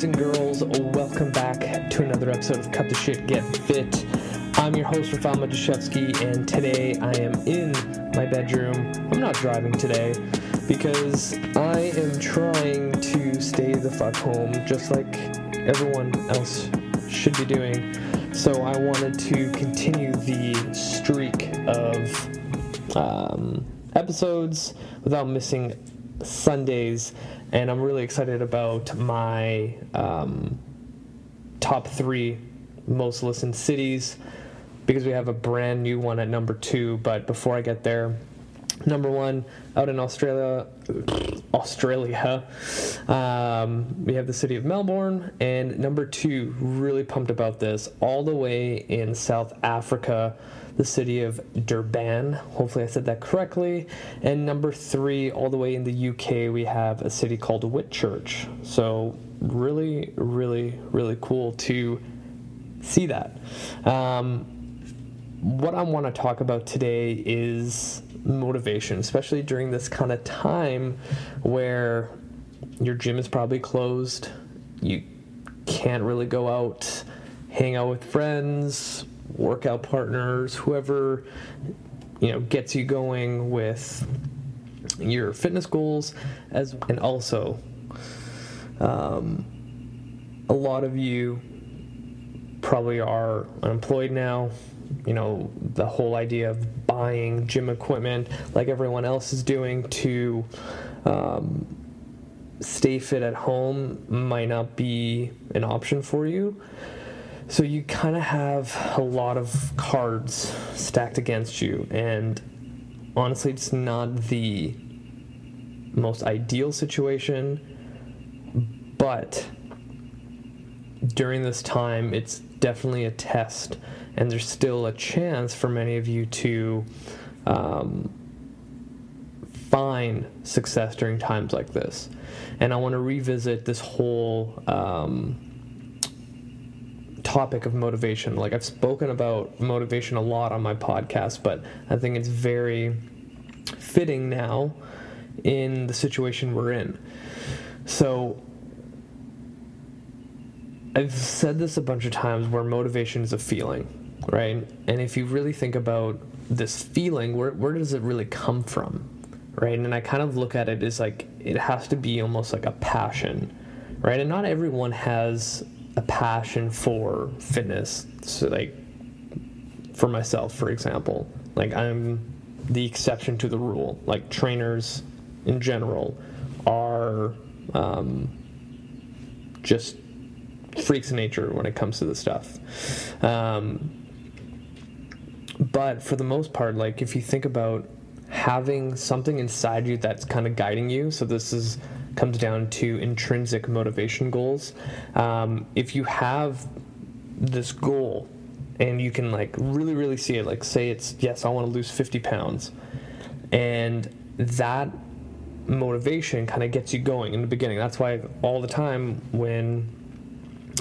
boys and girls, welcome back to another episode of Cut the Shit, Get Fit. I'm your host, Rafal Majashevsky, and today I am in my bedroom. I'm not driving today because I am trying to stay the fuck home just like everyone else should be doing. So I wanted to continue the streak of um, episodes without missing Sundays, and I'm really excited about my um, top three most listened cities because we have a brand new one at number two. But before I get there, number one out in Australia, Australia, um, we have the city of Melbourne, and number two, really pumped about this, all the way in South Africa the city of Durban. Hopefully, I said that correctly. And number three, all the way in the UK, we have a city called Whitchurch. So, really, really, really cool to see that. Um, what I want to talk about today is motivation, especially during this kind of time where your gym is probably closed. You can't really go out, hang out with friends, workout partners, whoever you know gets you going with your fitness goals, as and also um, a lot of you probably are unemployed now. You know the whole idea of buying gym equipment like everyone else is doing to um, stay fit at home might not be an option for you. So you kind of have a lot of cards stacked against you, and honestly, it's not the most ideal situation, but during this time, it's definitely a test, and there's still a chance for many of you to um, find success during times like this. And I want to revisit this whole. Um, topic of motivation. Like I've spoken about motivation a lot on my podcast, but I think it's very fitting now in the situation we're in. So I've said this a bunch of times where motivation is a feeling, right? And if you really think about this feeling, where where does it really come from? Right? And I kind of look at it as like it has to be almost like a passion, right? And not everyone has a passion for fitness. So like for myself, for example, like I'm the exception to the rule. Like trainers in general are um, just freaks of nature when it comes to the stuff. Um, but for the most part, like if you think about having something inside you that's kind of guiding you, so this is comes down to intrinsic motivation goals. Um, if you have this goal and you can like really really see it like say it's yes i want to lose 50 pounds and that motivation kind of gets you going in the beginning that's why all the time when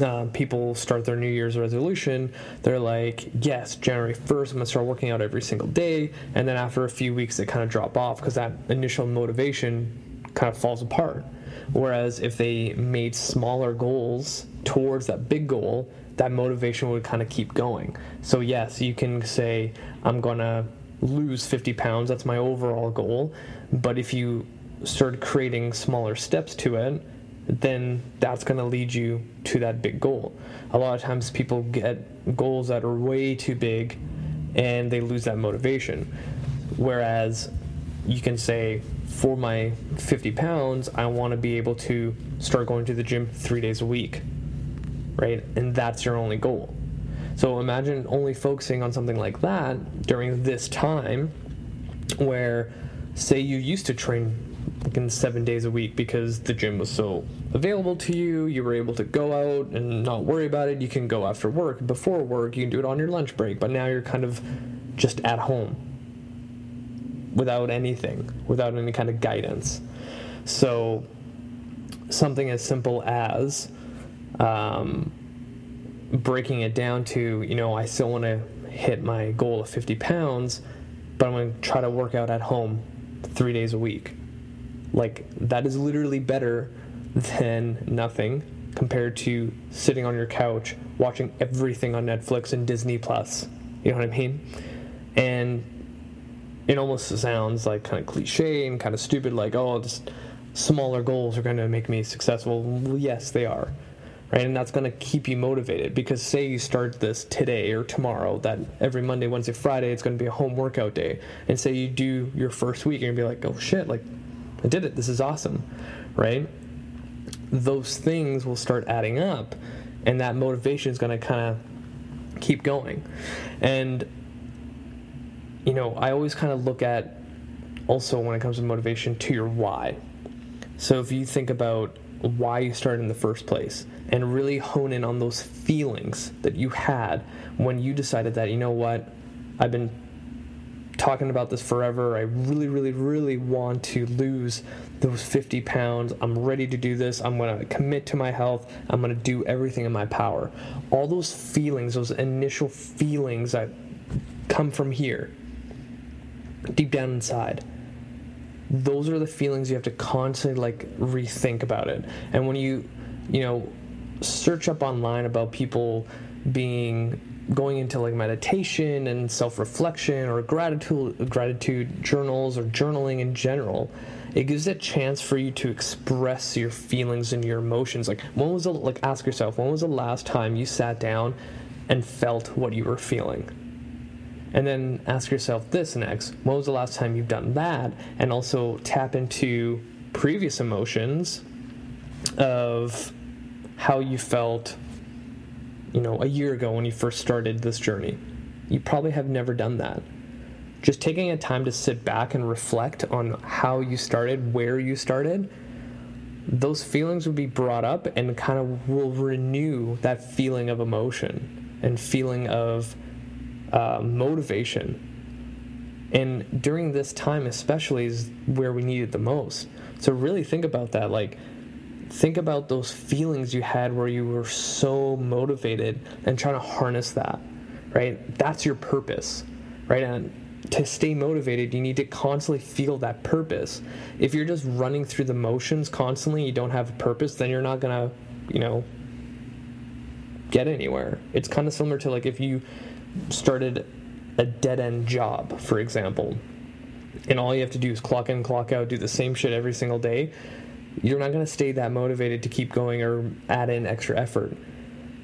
uh, people start their new year's resolution they're like yes january 1st i'm going to start working out every single day and then after a few weeks they kind of drop off because that initial motivation kind of falls apart. Whereas if they made smaller goals towards that big goal, that motivation would kind of keep going. So, yes, you can say, I'm going to lose 50 pounds, that's my overall goal. But if you start creating smaller steps to it, then that's going to lead you to that big goal. A lot of times people get goals that are way too big and they lose that motivation. Whereas you can say, for my 50 pounds, I want to be able to start going to the gym three days a week, right? And that's your only goal. So imagine only focusing on something like that during this time where, say, you used to train like in seven days a week because the gym was so available to you. You were able to go out and not worry about it. You can go after work, before work, you can do it on your lunch break, but now you're kind of just at home without anything, without any kind of guidance. So, something as simple as um, breaking it down to, you know, I still want to hit my goal of 50 pounds, but I'm going to try to work out at home three days a week. Like, that is literally better than nothing compared to sitting on your couch watching everything on Netflix and Disney Plus. You know what I mean? And it almost sounds like kind of cliche and kind of stupid, like, oh, just smaller goals are going to make me successful. Well, yes, they are. Right? And that's going to keep you motivated because say you start this today or tomorrow, that every Monday, Wednesday, Friday, it's going to be a home workout day. And say you do your first week, you're going to be like, oh shit, like, I did it. This is awesome. Right? Those things will start adding up, and that motivation is going to kind of keep going. And, you know, I always kind of look at also when it comes to motivation to your why so if you think about why you started in the first place and really hone in on those feelings that you had when you decided that, you know what, I've been talking about this forever. I really, really, really want to lose those 50 pounds. I'm ready to do this. I'm going to commit to my health. I'm going to do everything in my power. All those feelings, those initial feelings that come from here, deep down inside. Those are the feelings you have to constantly like rethink about it. And when you, you know, search up online about people being going into like meditation and self-reflection or gratitude gratitude journals or journaling in general it gives a chance for you to express your feelings and your emotions. Like when was the like ask yourself when was the last time you sat down and felt what you were feeling and then ask yourself this next when was the last time you've done that? And also tap into previous emotions of how you felt, you know, a year ago when you first started this journey. You probably have never done that. Just taking a time to sit back and reflect on how you started, where you started, those feelings would be brought up and kind of will renew that feeling of emotion and feeling of uh, motivation. And during this time, especially, is where we need it the most. So, really think about that. Like, think about those feelings you had where you were so motivated and trying to harness that, right? That's your purpose, right? And to stay motivated, you need to constantly feel that purpose. If you're just running through the motions constantly, you don't have a purpose, then you're not gonna, you know, get anywhere. It's kind of similar to like if you started a dead end job, for example, and all you have to do is clock in, clock out, do the same shit every single day, you're not going to stay that motivated to keep going or add in extra effort.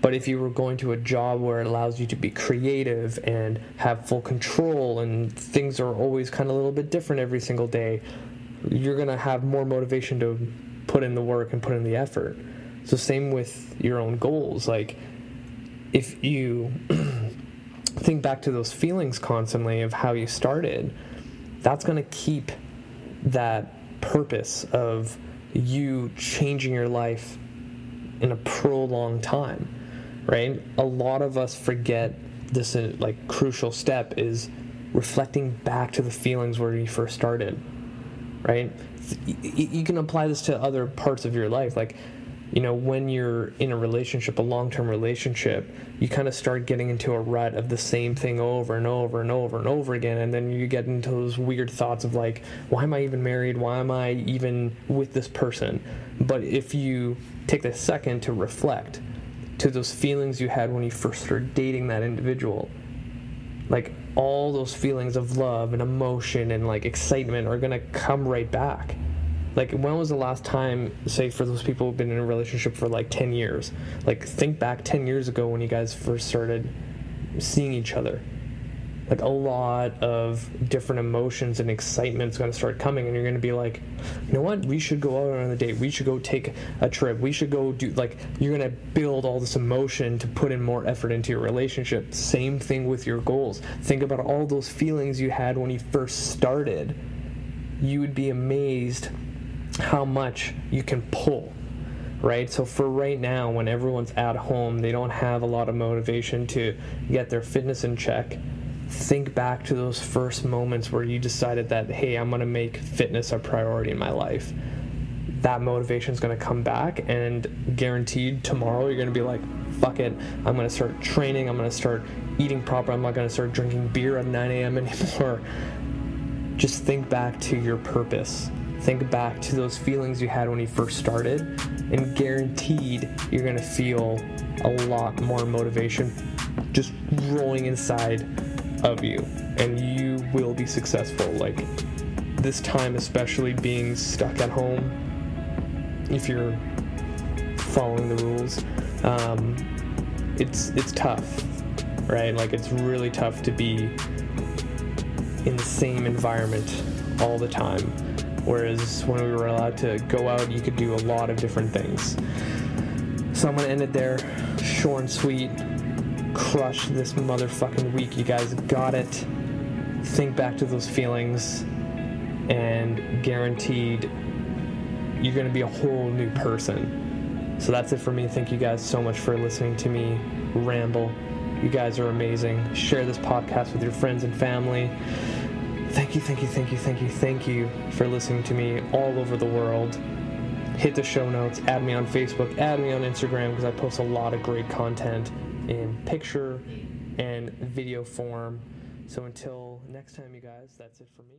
But if you were going to a job where it allows you to be creative and have full control and things are always kind of a little bit different every single day, you're going to have more motivation to put in the work and put in the effort. So, same with your own goals. Like, if you think back to those feelings constantly of how you started, that's going to keep that purpose of you changing your life in a prolonged time, right? A lot of us forget this uh, like crucial step is reflecting back to the feelings where you first started, right? You can apply this to other parts of your life, like you know, when you're in a relationship, a long term relationship, you kind of start getting into a rut of the same thing over and over and over and over again. And then you get into those weird thoughts of like, why am I even married? Why am I even with this person? But if you take the second to reflect to those feelings you had when you first started dating that individual, like all those feelings of love and emotion and like excitement are going to come right back like when was the last time say for those people who've been in a relationship for like 10 years? Like think back 10 years ago when you guys first started seeing each other. Like a lot of different emotions and excitement is going to start coming and you're going to be like you know what? We should go out on a date. We should go take a trip. We should go do like you're going to build all this emotion to put in more effort into your relationship. Same thing with your goals. Think about all those feelings you had when you first started. You would be amazed how much you can pull right? So for right now, when everyone's at home, they don't have a lot of motivation to get their fitness in check. Think back to those first moments where you decided that, hey, I'm gonna make fitness a priority in my life. That motivation is gonna come back, and guaranteed tomorrow you're gonna be like, fuck it, I'm gonna start training, I'm gonna start eating proper, I'm not gonna start drinking beer at 9 a.m. anymore. Just think back to your purpose think back to those feelings you had when you first started, and guaranteed you're going to feel a lot more motivation just rolling inside of you, and you will be successful. Like this time, especially being stuck at home, if you're following the rules, um, it's it's tough, right? Like it's really tough to be in the same environment all the time. Whereas when we were allowed to go out, you could do a lot of different things. So I'm gonna end it there. Short and sweet. Crush this motherfucking week. You guys got it. Think back to those feelings, and guaranteed you're gonna be a whole new person. So that's it for me. Thank you guys so much for listening to me ramble. You guys are amazing. Share this podcast with your friends and family. Thank you, thank you, thank you, thank you, thank you for listening to me all over the world. Hit the show notes, add me on Facebook, add me on Instagram because I post a lot of great content in picture and video form. So until next time, you guys, that's it for me.